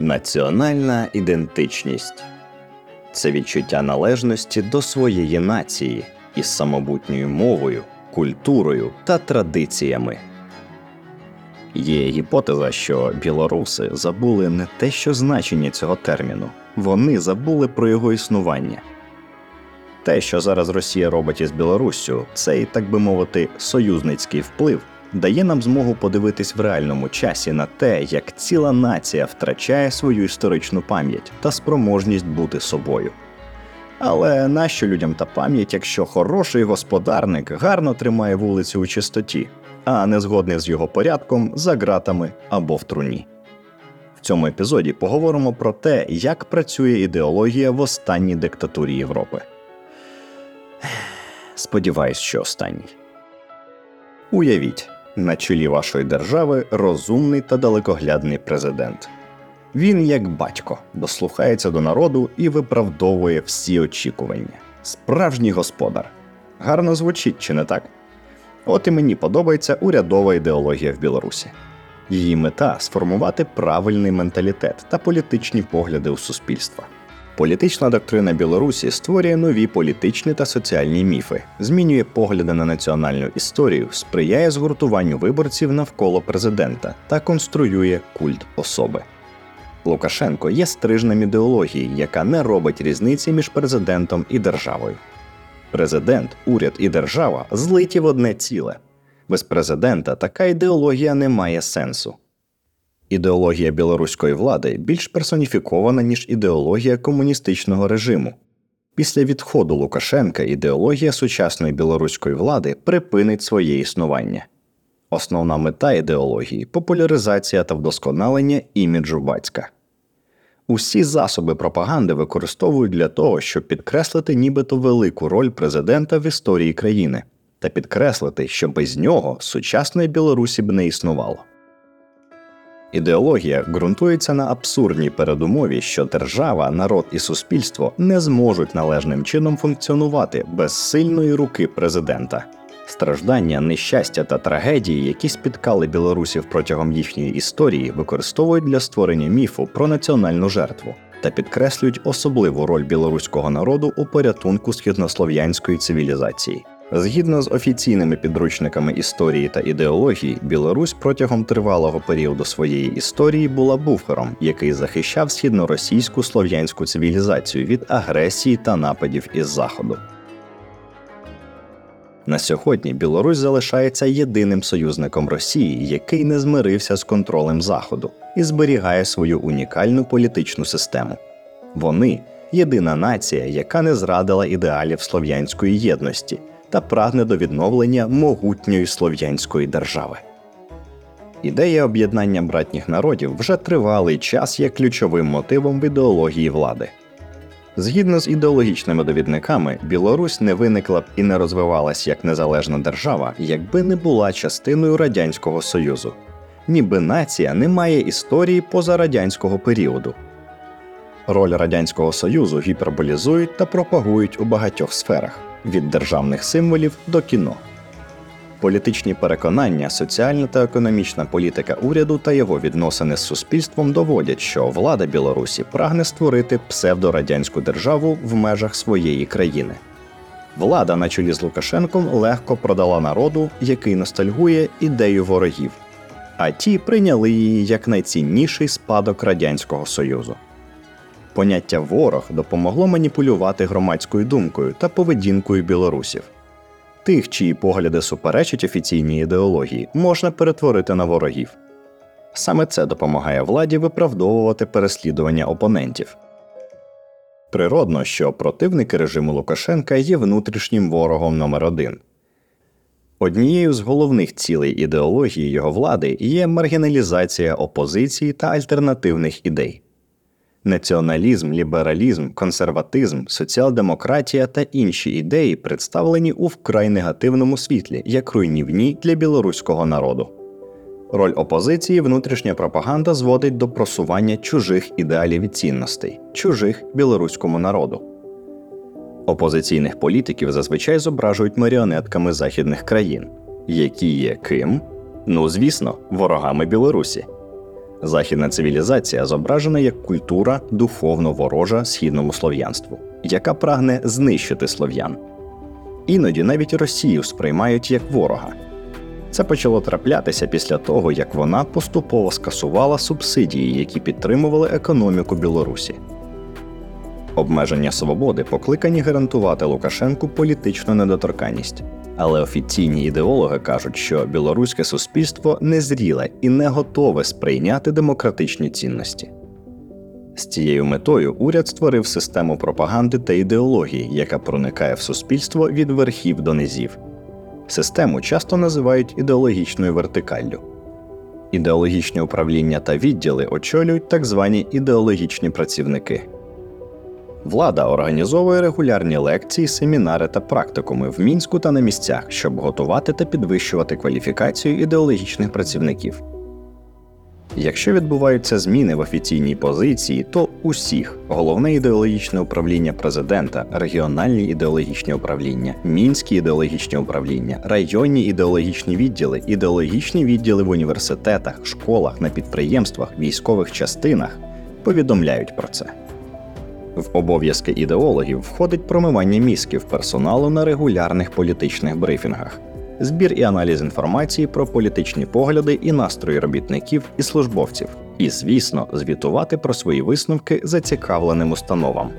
Національна ідентичність це відчуття належності до своєї нації із самобутньою мовою, культурою та традиціями. Є гіпотеза, що білоруси забули не те, що значення цього терміну, вони забули про його існування. Те, що зараз Росія робить із Білоруссю, цей, так би мовити, союзницький вплив дає нам змогу подивитись в реальному часі на те, як ціла нація втрачає свою історичну пам'ять та спроможність бути собою. Але нащо людям та пам'ять, якщо хороший господарник гарно тримає вулицю у чистоті, а не згодний з його порядком за ґратами або в труні? В цьому епізоді поговоримо про те, як працює ідеологія в останній диктатурі Європи. Сподіваюсь, що останній. Уявіть, на чолі вашої держави розумний та далекоглядний президент. Він, як батько, дослухається до народу і виправдовує всі очікування. Справжній господар. Гарно звучить, чи не так? От і мені подобається урядова ідеологія в Білорусі. Її мета сформувати правильний менталітет та політичні погляди у суспільства. Політична доктрина Білорусі створює нові політичні та соціальні міфи, змінює погляди на національну історію, сприяє згуртуванню виборців навколо президента та конструює культ особи. Лукашенко є стрижнем ідеології, яка не робить різниці між президентом і державою. Президент, уряд і держава злиті в одне ціле. Без президента така ідеологія не має сенсу. Ідеологія білоруської влади більш персоніфікована, ніж ідеологія комуністичного режиму. Після відходу Лукашенка ідеологія сучасної білоруської влади припинить своє існування. Основна мета ідеології популяризація та вдосконалення іміджу батька. Усі засоби пропаганди використовують для того, щоб підкреслити нібито велику роль президента в історії країни та підкреслити, що без нього сучасної Білорусі б не існувало. Ідеологія ґрунтується на абсурдній передумові, що держава, народ і суспільство не зможуть належним чином функціонувати без сильної руки президента. Страждання, нещастя та трагедії, які спіткали білорусів протягом їхньої історії, використовують для створення міфу про національну жертву та підкреслюють особливу роль білоруського народу у порятунку східнослов'янської цивілізації. Згідно з офіційними підручниками історії та ідеології, Білорусь протягом тривалого періоду своєї історії була буфером, який захищав східноросійську слов'янську цивілізацію від агресії та нападів із заходу. На сьогодні Білорусь залишається єдиним союзником Росії, який не змирився з контролем Заходу і зберігає свою унікальну політичну систему. Вони єдина нація, яка не зрадила ідеалів слов'янської єдності та прагне до відновлення могутньої слов'янської держави. Ідея об'єднання братніх народів вже тривалий час є ключовим мотивом в ідеології влади. Згідно з ідеологічними довідниками, Білорусь не виникла б і не розвивалась як незалежна держава, якби не була частиною Радянського Союзу. Ніби нація не має історії позарадянського періоду. Роль Радянського Союзу гіперболізують та пропагують у багатьох сферах від державних символів до кіно. Політичні переконання, соціальна та економічна політика уряду та його відносини з суспільством доводять, що влада Білорусі прагне створити псевдорадянську державу в межах своєї країни. Влада на чолі з Лукашенком легко продала народу, який ностальгує ідею ворогів, а ті прийняли її як найцінніший спадок Радянського Союзу. Поняття ворог допомогло маніпулювати громадською думкою та поведінкою білорусів. Тих, чиї погляди суперечать офіційній ідеології, можна перетворити на ворогів. Саме це допомагає владі виправдовувати переслідування опонентів. Природно, що противники режиму Лукашенка є внутрішнім ворогом номер один. Однією з головних цілей ідеології його влади є маргіналізація опозиції та альтернативних ідей. Націоналізм, лібералізм, консерватизм, соціал-демократія та інші ідеї представлені у вкрай негативному світлі як руйнівні для білоруського народу. Роль опозиції внутрішня пропаганда зводить до просування чужих ідеалів і цінностей, чужих білоруському народу. Опозиційних політиків зазвичай зображують маріонетками західних країн, які є ким? Ну звісно, ворогами Білорусі. Західна цивілізація зображена як культура духовно ворожа східному слов'янству, яка прагне знищити слов'ян. Іноді навіть Росію сприймають як ворога. Це почало траплятися після того, як вона поступово скасувала субсидії, які підтримували економіку Білорусі. Обмеження свободи покликані гарантувати Лукашенку політичну недоторканність. Але офіційні ідеологи кажуть, що білоруське суспільство незріле і не готове сприйняти демократичні цінності. З цією метою уряд створив систему пропаганди та ідеології, яка проникає в суспільство від верхів до низів. Систему часто називають ідеологічною вертикаллю. Ідеологічне управління та відділи очолюють так звані ідеологічні працівники. Влада організовує регулярні лекції, семінари та практикуми в мінську та на місцях, щоб готувати та підвищувати кваліфікацію ідеологічних працівників. Якщо відбуваються зміни в офіційній позиції, то усіх головне ідеологічне управління президента, регіональні ідеологічні управління, мінські ідеологічні управління, районні ідеологічні відділи, ідеологічні відділи в університетах, школах, на підприємствах, військових частинах повідомляють про це. В обов'язки ідеологів входить промивання мізків персоналу на регулярних політичних брифінгах, збір і аналіз інформації про політичні погляди і настрої робітників і службовців, і, звісно, звітувати про свої висновки зацікавленим установам.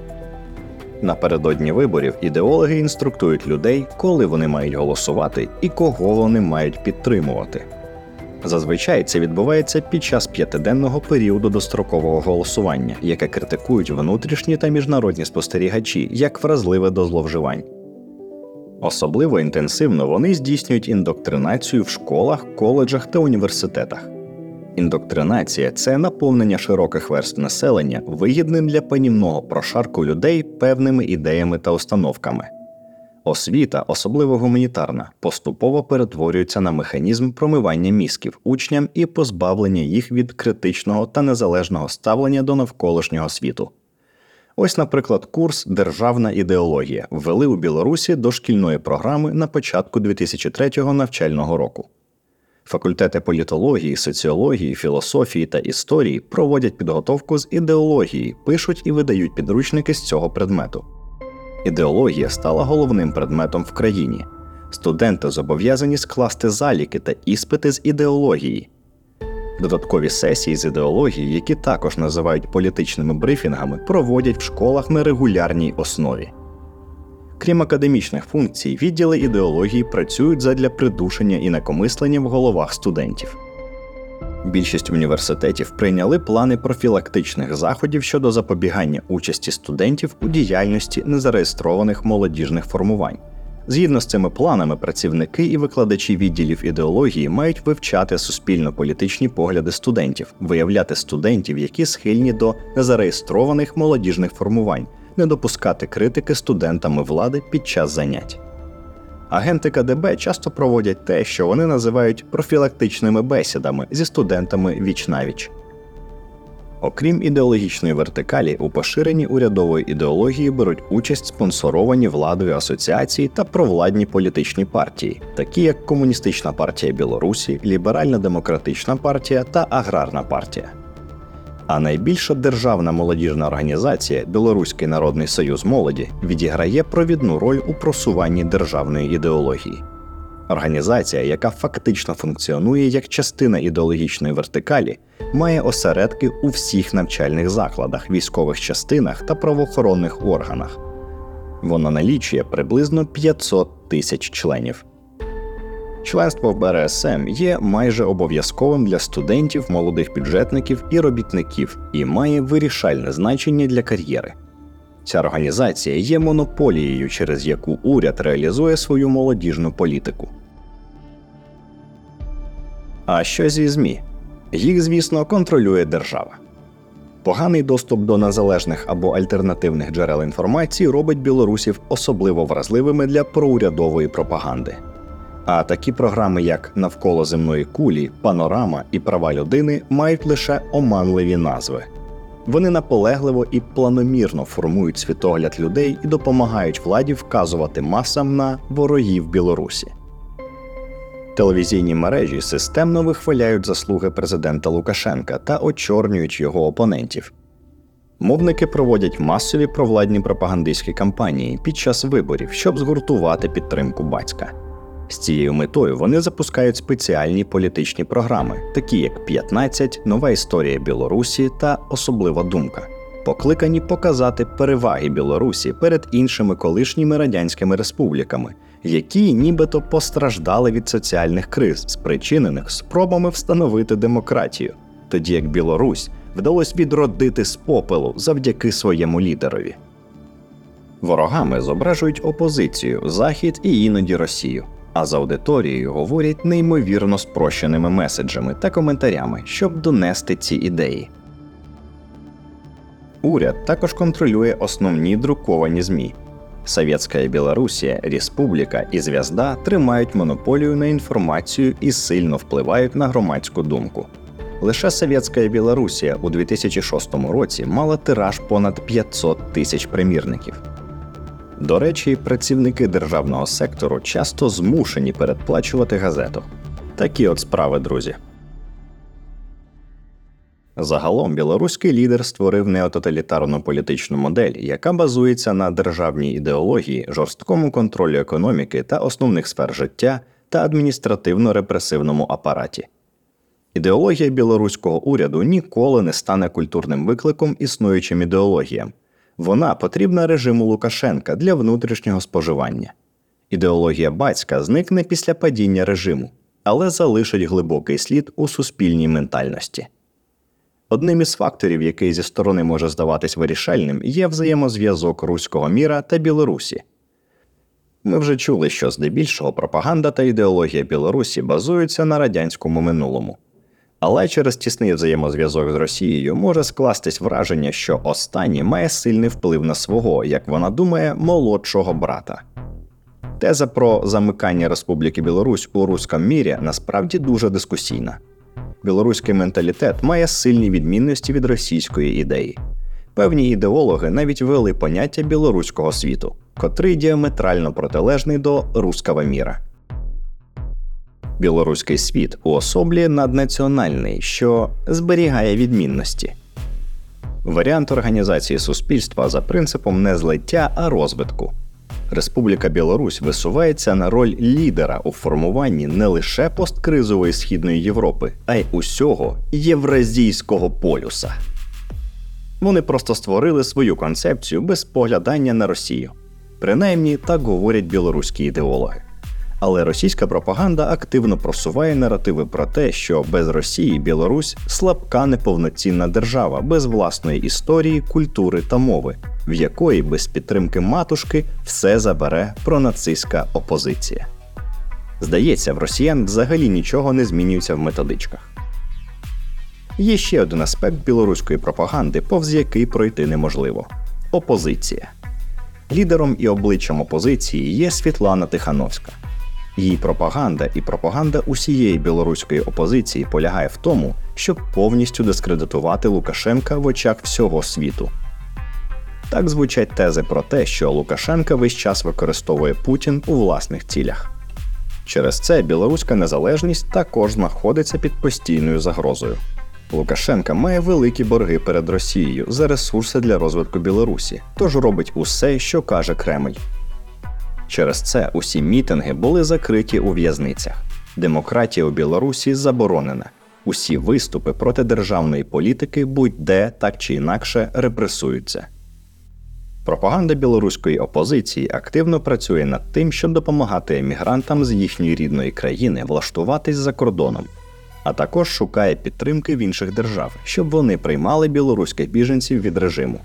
Напередодні виборів ідеологи інструктують людей, коли вони мають голосувати і кого вони мають підтримувати. Зазвичай це відбувається під час п'ятиденного періоду дострокового голосування, яке критикують внутрішні та міжнародні спостерігачі як вразливе до зловживань. Особливо інтенсивно вони здійснюють індоктринацію в школах, коледжах та університетах. Індоктринація це наповнення широких верств населення вигідним для панівного прошарку людей певними ідеями та установками. Освіта, особливо гуманітарна, поступово перетворюється на механізм промивання мізків учням і позбавлення їх від критичного та незалежного ставлення до навколишнього світу. Ось, наприклад, курс Державна ідеологія ввели у Білорусі до шкільної програми на початку 2003 навчального року. Факультети політології, соціології, філософії та історії проводять підготовку з ідеології, пишуть і видають підручники з цього предмету. Ідеологія стала головним предметом в країні. Студенти зобов'язані скласти заліки та іспити з ідеології. Додаткові сесії з ідеології, які також називають політичними брифінгами, проводять в школах на регулярній основі. Крім академічних функцій, відділи ідеології працюють задля придушення і накомислення в головах студентів. Більшість університетів прийняли плани профілактичних заходів щодо запобігання участі студентів у діяльності незареєстрованих молодіжних формувань. Згідно з цими планами, працівники і викладачі відділів ідеології мають вивчати суспільно-політичні погляди студентів, виявляти студентів, які схильні до незареєстрованих молодіжних формувань, не допускати критики студентами влади під час занять. Агенти КДБ часто проводять те, що вони називають профілактичними бесідами зі студентами віч-навіч. Окрім ідеологічної вертикалі, у поширенні урядової ідеології беруть участь спонсоровані владою асоціації та провладні політичні партії, такі як Комуністична партія Білорусі, Ліберальна демократична партія та Аграрна партія. А найбільша державна молодіжна організація Білоруський народний союз молоді відіграє провідну роль у просуванні державної ідеології. Організація, яка фактично функціонує як частина ідеологічної вертикалі, має осередки у всіх навчальних закладах, військових частинах та правоохоронних органах. Вона налічує приблизно 500 тисяч членів. Членство в БРСМ є майже обов'язковим для студентів, молодих бюджетників і робітників і має вирішальне значення для кар'єри. Ця організація є монополією, через яку уряд реалізує свою молодіжну політику. А що зі ЗМІ? Їх, звісно, контролює держава. Поганий доступ до незалежних або альтернативних джерел інформації робить білорусів особливо вразливими для проурядової пропаганди. А такі програми, як Навколо земної кулі, Панорама і права людини, мають лише оманливі назви. Вони наполегливо і планомірно формують світогляд людей і допомагають владі вказувати масам на ворогів Білорусі. Телевізійні мережі системно вихваляють заслуги президента Лукашенка та очорнюють його опонентів. Мовники проводять масові провладні пропагандистські кампанії під час виборів, щоб згуртувати підтримку батька. З цією метою вони запускають спеціальні політичні програми, такі як 15, нова історія Білорусі та особлива думка, покликані показати переваги Білорусі перед іншими колишніми радянськими республіками, які нібито постраждали від соціальних криз, спричинених спробами встановити демократію, тоді як Білорусь вдалося відродити з попелу завдяки своєму лідерові. Ворогами зображують опозицію, Захід і іноді Росію. А з аудиторією говорять неймовірно спрощеними меседжами та коментарями, щоб донести ці ідеї. Уряд також контролює основні друковані ЗМІ. Совєтська Білорусія, Республіка і Зв'язда тримають монополію на інформацію і сильно впливають на громадську думку. Лише Совєтська Білорусія у 2006 році мала тираж понад 500 тисяч примірників. До речі, працівники державного сектору часто змушені передплачувати газету. Такі от справи, друзі. Загалом білоруський лідер створив неототалітарну політичну модель, яка базується на державній ідеології, жорсткому контролю економіки та основних сфер життя та адміністративно-репресивному апараті. Ідеологія білоруського уряду ніколи не стане культурним викликом існуючим ідеологіям. Вона потрібна режиму Лукашенка для внутрішнього споживання. Ідеологія батька зникне після падіння режиму, але залишить глибокий слід у суспільній ментальності. Одним із факторів, який зі сторони може здаватись вирішальним, є взаємозв'язок руського міра та Білорусі. Ми вже чули, що здебільшого пропаганда та ідеологія Білорусі базуються на радянському минулому. Але через тісний взаємозв'язок з Росією може скластись враження, що останній має сильний вплив на свого, як вона думає, молодшого брата. Теза про замикання Республіки Білорусь у руському мірі насправді дуже дискусійна. Білоруський менталітет має сильні відмінності від російської ідеї. Певні ідеологи навіть ввели поняття білоруського світу, котрий діаметрально протилежний до руского міра. Білоруський світ уособлює наднаціональний, що зберігає відмінності. Варіант організації суспільства за принципом не злиття, а розвитку. Республіка Білорусь висувається на роль лідера у формуванні не лише посткризової східної Європи, а й усього Євразійського полюса. Вони просто створили свою концепцію без поглядання на Росію. Принаймні так говорять білоруські ідеологи. Але російська пропаганда активно просуває наративи про те, що без Росії Білорусь слабка неповноцінна держава без власної історії, культури та мови, в якої без підтримки матушки все забере пронацистська опозиція. Здається, в росіян взагалі нічого не змінюється в методичках. Є ще один аспект білоруської пропаганди, повз який пройти неможливо опозиція. Лідером і обличчям опозиції є Світлана Тихановська. Її пропаганда і пропаганда усієї білоруської опозиції полягає в тому, щоб повністю дискредитувати Лукашенка в очах всього світу. Так звучать тези про те, що Лукашенка весь час використовує Путін у власних цілях. Через це білоруська незалежність також знаходиться під постійною загрозою. Лукашенка має великі борги перед Росією за ресурси для розвитку Білорусі, тож робить усе, що каже Кремль. Через це усі мітинги були закриті у в'язницях. Демократія у Білорусі заборонена. Усі виступи проти державної політики будь-де так чи інакше репресуються. Пропаганда білоруської опозиції активно працює над тим, щоб допомагати емігрантам з їхньої рідної країни влаштуватись за кордоном, а також шукає підтримки в інших держав, щоб вони приймали білоруських біженців від режиму.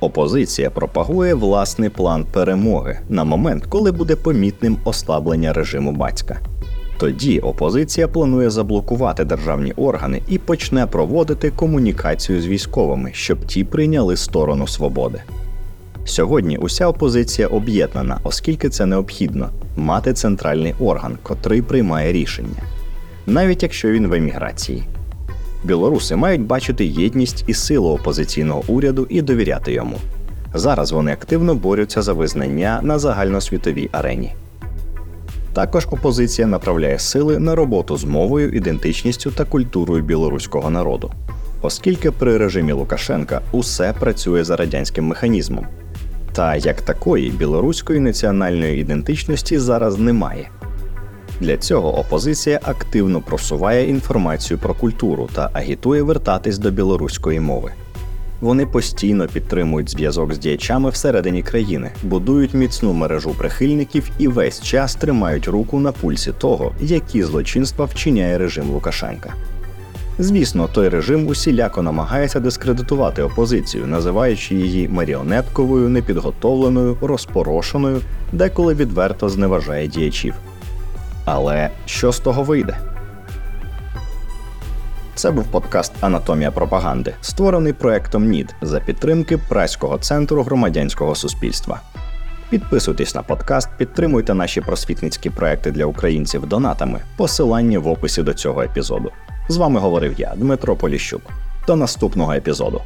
Опозиція пропагує власний план перемоги на момент, коли буде помітним ослаблення режиму батька. Тоді опозиція планує заблокувати державні органи і почне проводити комунікацію з військовими, щоб ті прийняли сторону свободи. Сьогодні уся опозиція об'єднана, оскільки це необхідно мати центральний орган, котрий приймає рішення, навіть якщо він в еміграції. Білоруси мають бачити єдність і силу опозиційного уряду і довіряти йому. Зараз вони активно борються за визнання на загальносвітовій арені. Також опозиція направляє сили на роботу з мовою, ідентичністю та культурою білоруського народу, оскільки при режимі Лукашенка усе працює за радянським механізмом. Та як такої білоруської національної ідентичності зараз немає. Для цього опозиція активно просуває інформацію про культуру та агітує вертатись до білоруської мови. Вони постійно підтримують зв'язок з діячами всередині країни, будують міцну мережу прихильників і весь час тримають руку на пульсі того, які злочинства вчиняє режим Лукашенка. Звісно, той режим усіляко намагається дискредитувати опозицію, називаючи її маріонетковою, непідготовленою, розпорошеною, деколи відверто зневажає діячів. Але що з того вийде? Це був подкаст Анатомія пропаганди, створений проектом НІД за підтримки Праського центру громадянського суспільства. Підписуйтесь на подкаст, підтримуйте наші просвітницькі проекти для українців донатами. Посилання в описі до цього епізоду. З вами говорив я, Дмитро Поліщук. До наступного епізоду.